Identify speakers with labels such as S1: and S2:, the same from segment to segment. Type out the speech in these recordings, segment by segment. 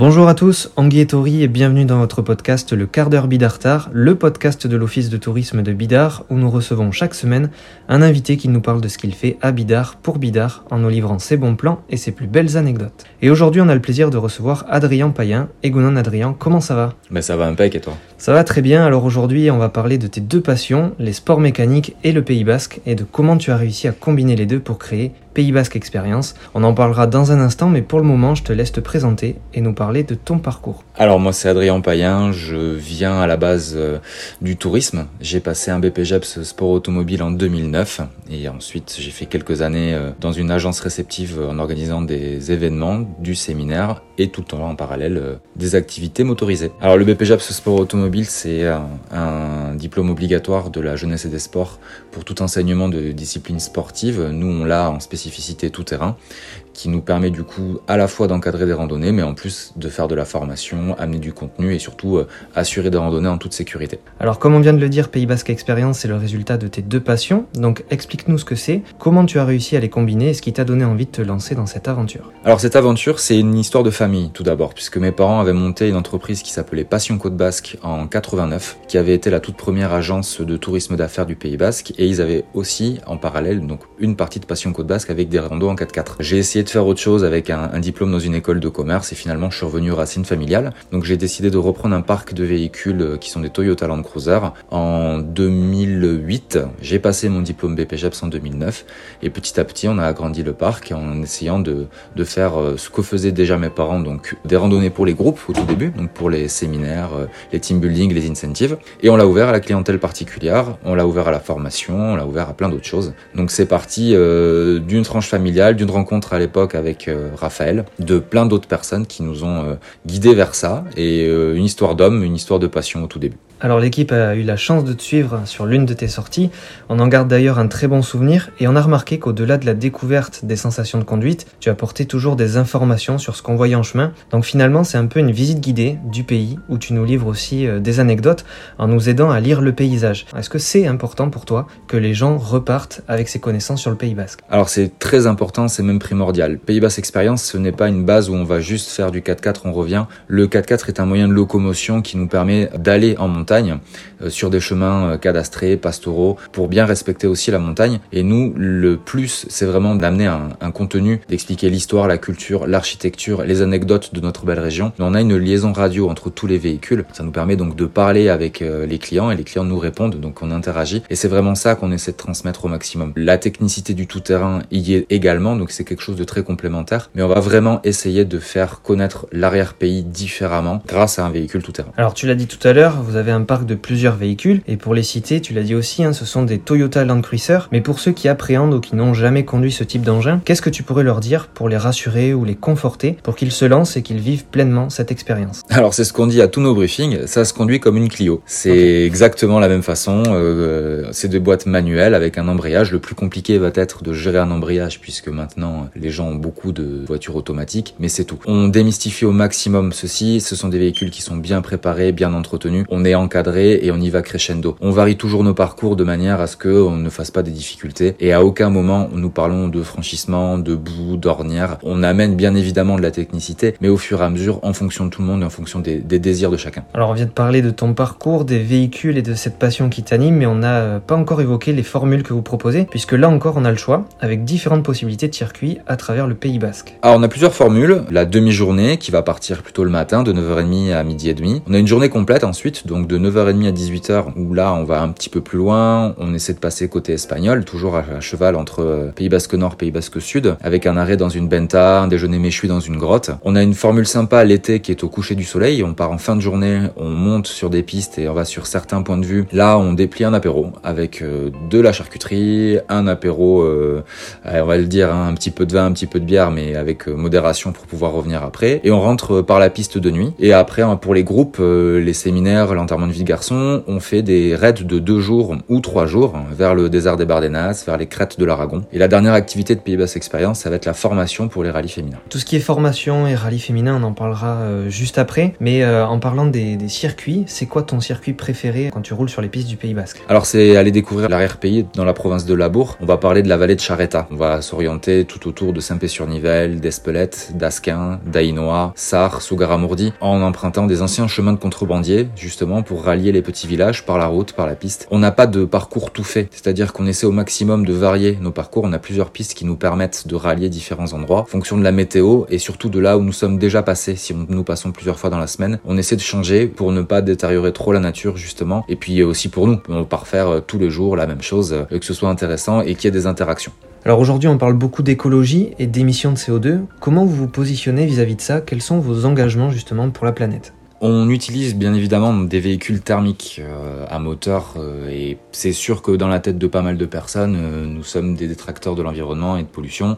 S1: Bonjour à tous, Anguille et Tori et bienvenue dans votre podcast Le quart d'heure Bidartar, le podcast de l'Office de tourisme de Bidar où nous recevons chaque semaine un invité qui nous parle de ce qu'il fait à Bidar pour Bidar en nous livrant ses bons plans et ses plus belles anecdotes. Et aujourd'hui on a le plaisir de recevoir Adrien Payen. Egonan Adrien, comment ça va?
S2: Ben ça va impec et toi?
S1: Ça va très bien, alors aujourd'hui on va parler de tes deux passions, les sports mécaniques et le Pays Basque et de comment tu as réussi à combiner les deux pour créer Pays Basque Experience. On en parlera dans un instant, mais pour le moment, je te laisse te présenter et nous parler de ton parcours.
S2: Alors moi, c'est Adrien Payen. Je viens à la base euh, du tourisme. J'ai passé un BPGEPS sport automobile en 2009 et ensuite j'ai fait quelques années euh, dans une agence réceptive en organisant des événements, du séminaire et tout temps en parallèle euh, des activités motorisées. Alors le BPGEPS sport automobile, c'est un, un diplôme obligatoire de la jeunesse et des sports pour tout enseignement de discipline sportive. Nous, on l'a en spécialité spécificité tout terrain qui nous permet du coup à la fois d'encadrer des randonnées, mais en plus de faire de la formation, amener du contenu et surtout euh, assurer des randonnées en toute sécurité.
S1: Alors comme on vient de le dire, Pays Basque Experience, c'est le résultat de tes deux passions. Donc explique-nous ce que c'est, comment tu as réussi à les combiner et ce qui t'a donné envie de te lancer dans cette aventure?
S2: Alors cette aventure, c'est une histoire de famille tout d'abord, puisque mes parents avaient monté une entreprise qui s'appelait Passion Côte Basque en 89, qui avait été la toute première agence de tourisme d'affaires du Pays Basque, et ils avaient aussi en parallèle donc une partie de Passion Côte Basque avec des randos en 4x4. J'ai essayé de faire autre chose avec un, diplôme dans une école de commerce et finalement je suis revenu aux racines familiales. Donc j'ai décidé de reprendre un parc de véhicules euh, qui sont des Toyota Land Cruiser. En 2008, j'ai passé mon diplôme BPGEPS en 2009 et petit à petit on a agrandi le parc en essayant de, de faire euh, ce que faisaient déjà mes parents, donc des randonnées pour les groupes au tout début, donc pour les séminaires, euh, les team building, les incentives. Et on l'a ouvert à la clientèle particulière, on l'a ouvert à la formation, on l'a ouvert à plein d'autres choses. Donc c'est parti d'une tranche familiale, d'une rencontre à l'époque avec euh, Raphaël, de plein d'autres personnes qui nous ont euh, guidés vers ça, et euh, une histoire d'homme, une histoire de passion au tout début.
S1: Alors l'équipe a eu la chance de te suivre sur l'une de tes sorties, on en garde d'ailleurs un très bon souvenir, et on a remarqué qu'au-delà de la découverte des sensations de conduite, tu apportais toujours des informations sur ce qu'on voyait en chemin, donc finalement c'est un peu une visite guidée du pays, où tu nous livres aussi des anecdotes en nous aidant à lire le paysage. Est-ce que c'est important pour toi que les gens repartent avec ces connaissances sur le Pays Basque?
S2: Alors c'est très important, c'est même primordial. Pays Basque Experience, ce n'est pas une base où on va juste faire du 4x4, on revient. Le 4x4 est un moyen de locomotion qui nous permet d'aller en montagne euh, sur des chemins euh, cadastrés, pastoraux, pour bien respecter aussi la montagne. Et nous, le plus, c'est vraiment d'amener un, un, contenu, d'expliquer l'histoire, la culture, l'architecture, les anecdotes de notre belle région. On a une liaison radio entre tous les véhicules. Ça nous permet donc de parler avec euh, les clients et les clients nous répondent, donc on interagit. Et c'est vraiment ça qu'on essaie de transmettre au maximum. La technicité du tout-terrain y est également, donc c'est quelque chose de très complémentaire. Mais on va vraiment essayer de faire connaître l'arrière-pays différemment grâce à un véhicule tout-terrain.
S1: Alors tu l'as dit tout à l'heure, vous avez un parc de plusieurs véhicules et pour les citer, tu l'as dit aussi, hein, ce sont des Toyota Land Cruiser. Mais pour ceux qui appréhendent ou qui n'ont jamais conduit ce type d'engin, qu'est-ce que tu pourrais leur dire pour les rassurer ou les conforter pour qu'ils se lancent et qu'ils vivent pleinement cette expérience?
S2: Alors c'est ce qu'on dit à tous nos briefings, ça se conduit comme une Clio. C'est okay. exactement la même façon. Euh, c'est des boîtes manuelles avec un embrayage. Le plus compliqué va être de gérer un embrayage puisque maintenant les gens beaucoup de voitures automatiques, mais c'est tout. On démystifie au maximum ceci. Ce sont des véhicules qui sont bien préparés, bien entretenus. On est encadré et on y va crescendo. On varie toujours nos parcours de manière à ce que on ne fasse pas des difficultés et à aucun moment nous parlons de franchissement, de boue, d'ornière. On amène bien évidemment de la technicité, mais au fur et à mesure en fonction de tout le monde et en fonction des, des désirs de chacun.
S1: Alors on vient de parler de ton parcours, des véhicules et de cette passion qui t'anime, mais on n'a pas encore évoqué les formules que vous proposez, puisque là encore on a le choix avec différentes possibilités de circuits à travers le Pays Basque.
S2: Alors on a plusieurs formules. La demi-journée qui va partir plutôt le matin de 9h30 à midi et demi. On a une journée complète ensuite, donc de 9h30 à 18h où là on va un petit peu plus loin. On essaie de passer côté espagnol, toujours à cheval entre Pays Basque Nord, Pays Basque Sud, avec un arrêt dans une benta, un déjeuner méchoui dans une grotte. On a une formule sympa l'été qui est au coucher du soleil. On part en fin de journée, on monte sur des pistes et on va sur certains points de vue. Là on déplie un apéro avec de la charcuterie, un apéro, euh, on va le dire, hein, un petit peu de vin, un petit peu de bière, mais avec modération pour pouvoir revenir après. Et on rentre par la piste de nuit. Et après, pour les groupes, les séminaires, l'enterrement de vie de garçon, on fait des raids de deux jours ou trois jours vers le désert des Bardenas, vers les crêtes de l'Aragon. Et la dernière activité de Pays Basque Experience, ça va être la formation pour les rallyes féminins.
S1: Tout ce qui est formation et rallye féminin, on en parlera euh, juste après. Mais euh, en parlant des, des circuits, c'est quoi ton circuit préféré quand tu roules sur les pistes du Pays Basque?
S2: Alors c'est aller découvrir l'arrière-pays dans la province de Labour. On va parler de la vallée de Charreta. On va s'orienter tout autour de Saint-Pé-sur-Nivelle, d'Espelette, d'Asquin, d'Ainois, Sar, Sougaramourdi, en empruntant des anciens chemins de contrebandiers, justement pour rallier les petits villages par la route, par la piste. On n'a pas de parcours tout fait, c'est-à-dire qu'on essaie au maximum de varier nos parcours. On a plusieurs pistes qui nous permettent de rallier différents endroits, en fonction de la météo et surtout de là où nous sommes déjà passés. Si nous passons plusieurs fois dans la semaine, on essaie de changer pour ne pas détériorer trop la nature justement, et puis aussi pour nous, on va refaire euh, tous les jours la même chose, euh, que ce soit intéressant et qu'il y ait des interactions.
S1: Alors aujourd'hui, on parle beaucoup d'écologie et d'émissions de CO2. Comment vous vous positionnez vis-à-vis de ça? Quels sont vos engagements justement pour la planète?
S2: On utilise bien évidemment des véhicules thermiques euh, à moteur et c'est sûr que dans la tête de pas mal de personnes, nous sommes des détracteurs de l'environnement et de pollution.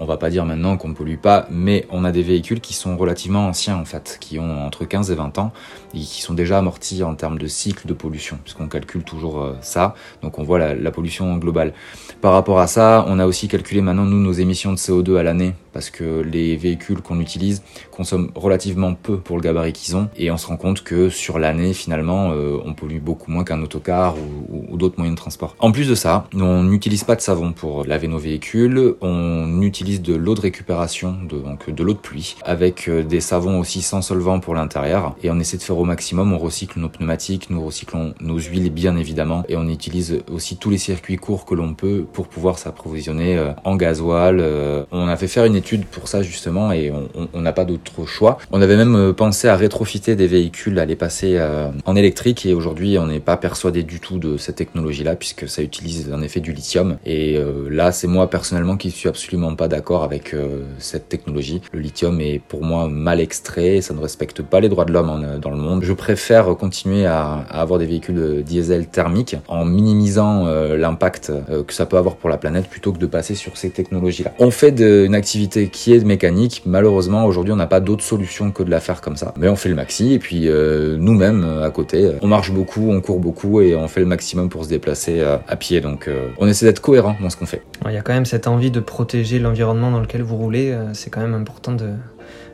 S2: On va pas dire maintenant qu'on ne pollue pas, mais on a des véhicules qui sont relativement anciens en fait, qui ont entre 15 et 20 ans et qui sont déjà amortis en termes de cycle de pollution, puisqu'on calcule toujours euh, ça, donc on voit la, pollution globale. Par rapport à ça, on a aussi calculé maintenant nous nos émissions de CO2 à l'année, parce que les véhicules qu'on utilise consomment relativement peu pour le gabarit qu'ils ont, et on se rend compte que sur l'année finalement euh, on pollue beaucoup moins qu'un autocar ou, ou d'autres moyens de transport. En plus de ça, on n'utilise pas de savon pour laver nos véhicules, on utilise de l'eau de récupération, de, donc de l'eau de pluie, avec euh, des savons aussi sans solvant pour l'intérieur. Et on essaie de faire au maximum, on recycle nos pneumatiques, nous recyclons nos huiles bien évidemment, et on utilise aussi tous les circuits courts que l'on peut pour pouvoir s'approvisionner euh, en gasoil. Euh. On a fait faire une étude pour ça justement, et on n'a pas d'autre choix. On avait même pensé à rétrofiter des véhicules, à les passer en électrique, et aujourd'hui on n'est pas persuadé du tout de cette technologie-là, puisque ça utilise en effet du lithium. Et là, c'est moi personnellement qui suis absolument pas d'accord d'accord avec euh, cette technologie. Le lithium est pour moi mal extrait, ça ne respecte pas les droits de l'homme euh, dans le monde. Je préfère continuer à, avoir des véhicules diesel thermiques en minimisant euh, l'impact que ça peut avoir pour la planète plutôt que de passer sur ces technologies-là. On fait une activité qui est mécanique. Malheureusement, aujourd'hui, on n'a pas d'autre solution que de la faire comme ça. Mais on fait le maxi et puis nous-mêmes à côté, on marche beaucoup, on court beaucoup et on fait le maximum pour se déplacer à pied. Donc, on essaie d'être cohérent dans ce qu'on fait.
S1: Il y a quand même cette envie de protéger l'environnement dans lequel vous roulez, euh, c'est quand même important de,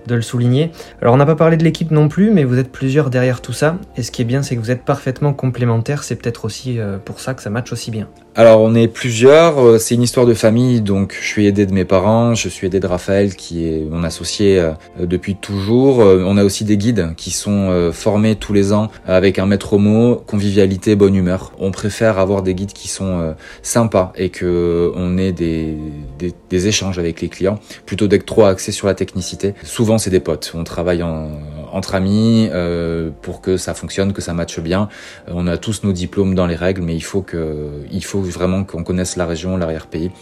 S1: de le souligner. Alors on n'a pas parlé de l'équipe non plus, mais vous êtes plusieurs derrière tout ça. Et ce qui est bien, c'est que vous êtes parfaitement complémentaires. C'est peut-être aussi euh, pour ça que ça matche aussi bien.
S2: Alors on est plusieurs, euh, c'est une histoire de famille, donc je suis aidé de mes parents, je suis aidé de Raphaël qui est mon associé euh, depuis toujours. On a aussi des guides qui sont formés tous les ans avec un maître mot, convivialité, bonne humeur. On préfère avoir des guides qui sont sympas et que on ait des, des, des échanges avec les clients plutôt d'être trop axé sur la technicité. Souvent c'est des potes. On travaille entre amis euh, pour que ça fonctionne, que ça matche bien. Euh, on a tous nos diplômes dans les règles, mais il faut que, il faut vraiment qu'on connaisse la région, l'arrière-pays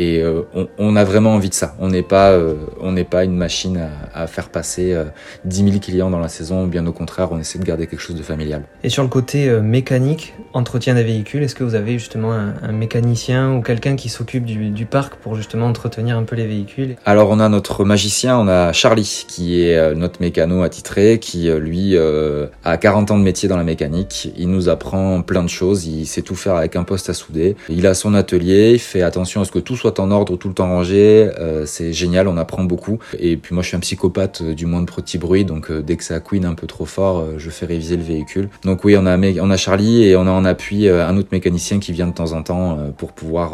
S2: et euh, on, a vraiment envie de ça. On n'est pas, euh, on n'est pas une machine à, faire passer 10 euh, 000 clients dans la saison. Bien au contraire, on essaie de garder quelque chose de familial.
S1: Et sur le côté mécanique, entretien des véhicules, est-ce que vous avez justement un, mécanicien ou quelqu'un qui s'occupe du, parc pour justement entretenir un peu les véhicules?
S2: Alors on a notre magicien, on a Charlie qui est notre mécano attitré, qui lui a 40 ans de métier dans la mécanique. Il nous apprend plein de choses. Il sait tout faire avec un poste à souder. Il a son atelier. Il fait attention à ce que tout soit en ordre, tout le temps rangé. Euh, c'est génial, on apprend beaucoup. Et puis moi, je suis un psychopathe euh, du moins de petit bruit, donc euh, dès que ça couine un peu trop fort, je fais réviser le véhicule. Donc oui, on a, on a Charlie et on a en appui un autre mécanicien qui vient de temps en temps pour pouvoir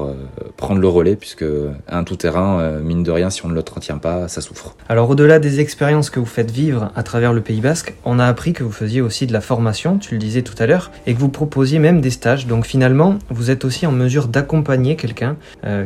S2: prendre le relais, puisque un tout-terrain, mine de rien, si on ne l'entretient pas, ça souffre.
S1: Alors au-delà des expériences que vous faites vivre à travers le Pays Basque, on a appris que vous faisiez aussi de la formation, tu le disais tout à l'heure, et que vous proposiez même des stages. Donc finalement, vous êtes aussi en mesure d'accompagner quelqu'un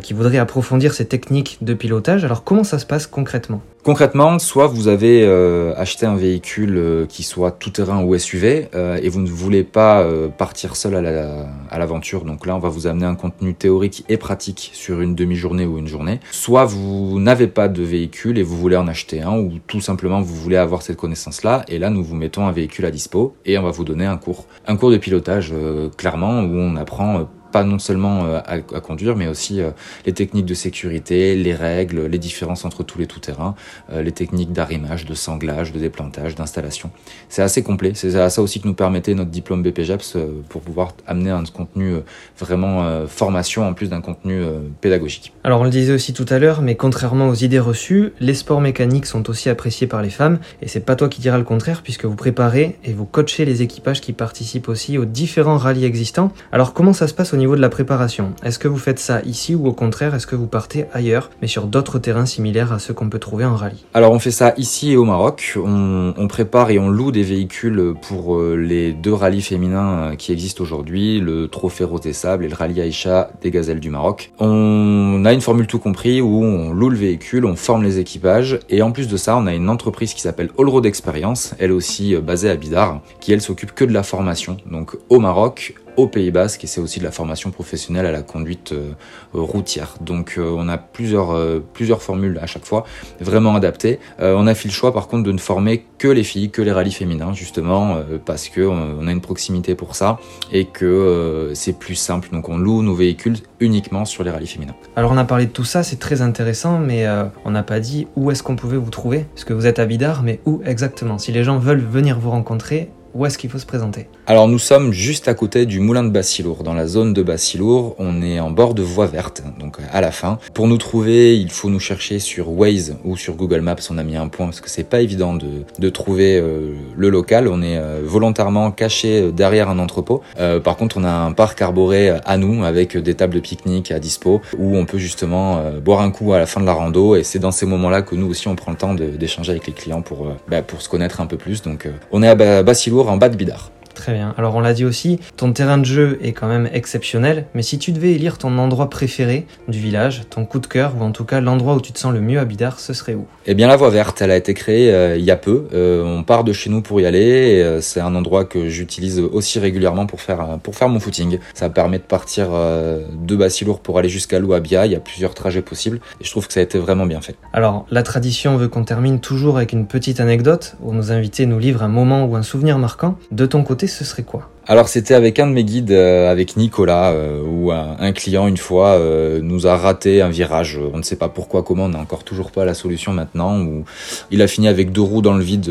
S1: qui voudrait approfondir ces techniques de pilotage. Alors comment ça se passe concrètement?
S2: Concrètement, soit vous avez euh, acheté un véhicule euh, qui soit tout-terrain ou SUV euh, et vous ne voulez pas partir seul à l'aventure, donc là on va vous amener un contenu théorique et pratique sur une demi-journée ou une journée. Soit vous n'avez pas de véhicule et vous voulez en acheter un ou tout simplement vous voulez avoir cette connaissance-là et là nous vous mettons un véhicule à dispo et on va vous donner un cours. Un cours de pilotage clairement où on apprend pas non seulement euh, à, conduire, mais aussi euh, les techniques de sécurité, les règles, les différences entre tous les tout-terrains, euh, les techniques d'arrimage, de sanglage, de déplantage, d'installation. C'est assez complet. C'est à ça aussi que nous permettait notre diplôme BPJEPS pour pouvoir amener un contenu vraiment formation en plus d'un contenu pédagogique.
S1: Alors on le disait aussi tout à l'heure, mais contrairement aux idées reçues, les sports mécaniques sont aussi appréciés par les femmes, et c'est pas toi qui diras le contraire, puisque vous préparez et vous coachez les équipages qui participent aussi aux différents rallyes existants. Alors comment ça se passe au niveau de la préparation. Est-ce que vous faites ça ici ou au contraire, est-ce que vous partez ailleurs, mais sur d'autres terrains similaires à ceux qu'on peut trouver en rallye?
S2: Alors on fait ça ici et au Maroc. On, prépare et on loue des véhicules pour euh, les deux rallyes féminins euh, qui existent aujourd'hui, le Trophée Rose des Sables et le rallye Aïcha des Gazelles du Maroc. On a une formule tout compris où on loue le véhicule, on forme les équipages et en plus de ça, on a une entreprise qui s'appelle All Road Experience, elle aussi euh, basée à Bidar, qui elle s'occupe que de la formation. Donc au Maroc, Pays Basque et c'est aussi de la formation professionnelle à la conduite euh, routière. Donc euh, on a plusieurs, euh, plusieurs formules à chaque fois, vraiment adaptées. on a fait le choix par contre de ne former que les filles, que les rallyes féminins justement parce que on a une proximité pour ça et que c'est plus simple. Donc on loue nos véhicules uniquement sur les rallyes féminins.
S1: Alors on a parlé de tout ça, c'est très intéressant, mais on n'a pas dit où est-ce qu'on pouvait vous trouver, parce que vous êtes à Bidar, mais où exactement? Si les gens veulent venir vous rencontrer, où est-ce qu'il faut se présenter
S2: Alors nous sommes juste à côté du moulin de Bassilour, dans la zone de Bassilour. On est en bord de voie verte, donc à la fin. Pour nous trouver, il faut nous chercher sur Waze ou sur Google Maps. On a mis un point parce que c'est pas évident de, de trouver euh, le local. On est euh, volontairement caché euh, derrière un entrepôt. par contre, on a un parc arboré à nous avec des tables de pique-nique à dispo où on peut justement boire un coup à la fin de la rando. Et c'est dans ces moments-là que nous aussi on prend le temps d'échanger avec les clients pour, bah, pour se connaître un peu plus. Donc on est à Bassilour en bas de Bidar.
S1: Très bien. Alors on l'a dit aussi, ton terrain de jeu est quand même exceptionnel, mais si tu devais élire ton endroit préféré du village, ton coup de cœur, ou en tout cas l'endroit où tu te sens le mieux à Bidar, ce serait où?
S2: Eh bien la voie verte, elle a été créée euh, il y a peu. Euh, on part de chez nous pour y aller, et euh, c'est un endroit que j'utilise aussi régulièrement pour faire, pour faire mon footing. Ça permet de partir de Bassilour pour aller jusqu'à Louabia, il y a plusieurs trajets possibles, et je trouve que ça a été vraiment bien fait.
S1: Alors la tradition veut qu'on termine toujours avec une petite anecdote, où nos invités nous livrent un moment ou un souvenir marquant. De ton côté, ce serait quoi?
S2: Alors c'était avec un de mes guides, euh, avec Nicolas, euh, où un, client une fois euh, nous a raté un virage. On ne sait pas pourquoi, comment, on n'a encore toujours pas la solution maintenant. Où il a fini avec deux roues dans le vide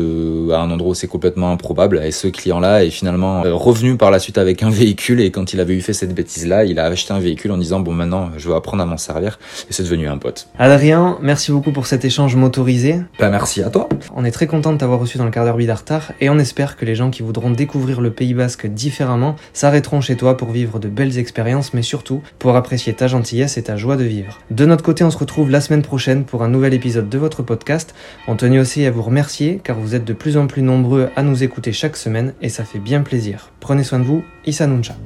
S2: à un endroit où c'est complètement improbable. Et ce client-là est finalement revenu par la suite avec un véhicule. Et quand il avait eu fait cette bêtise-là, il a acheté un véhicule en disant bon maintenant je vais apprendre à m'en servir. Et c'est devenu un pote.
S1: Adrien, merci beaucoup pour cet échange motorisé.
S2: Bah merci à toi.
S1: On est très content de t'avoir reçu dans le quart d'heure Bidartar et on espère que les gens qui voudront découvrir le Pays Basque différemment s'arrêteront chez toi pour vivre de belles expériences, mais surtout pour apprécier ta gentillesse et ta joie de vivre. De notre côté, on se retrouve la semaine prochaine pour un nouvel épisode de votre podcast. On tenait aussi à vous remercier car vous êtes de plus en plus nombreux à nous écouter chaque semaine et ça fait bien plaisir. Prenez soin de vous, Issa Nuncha.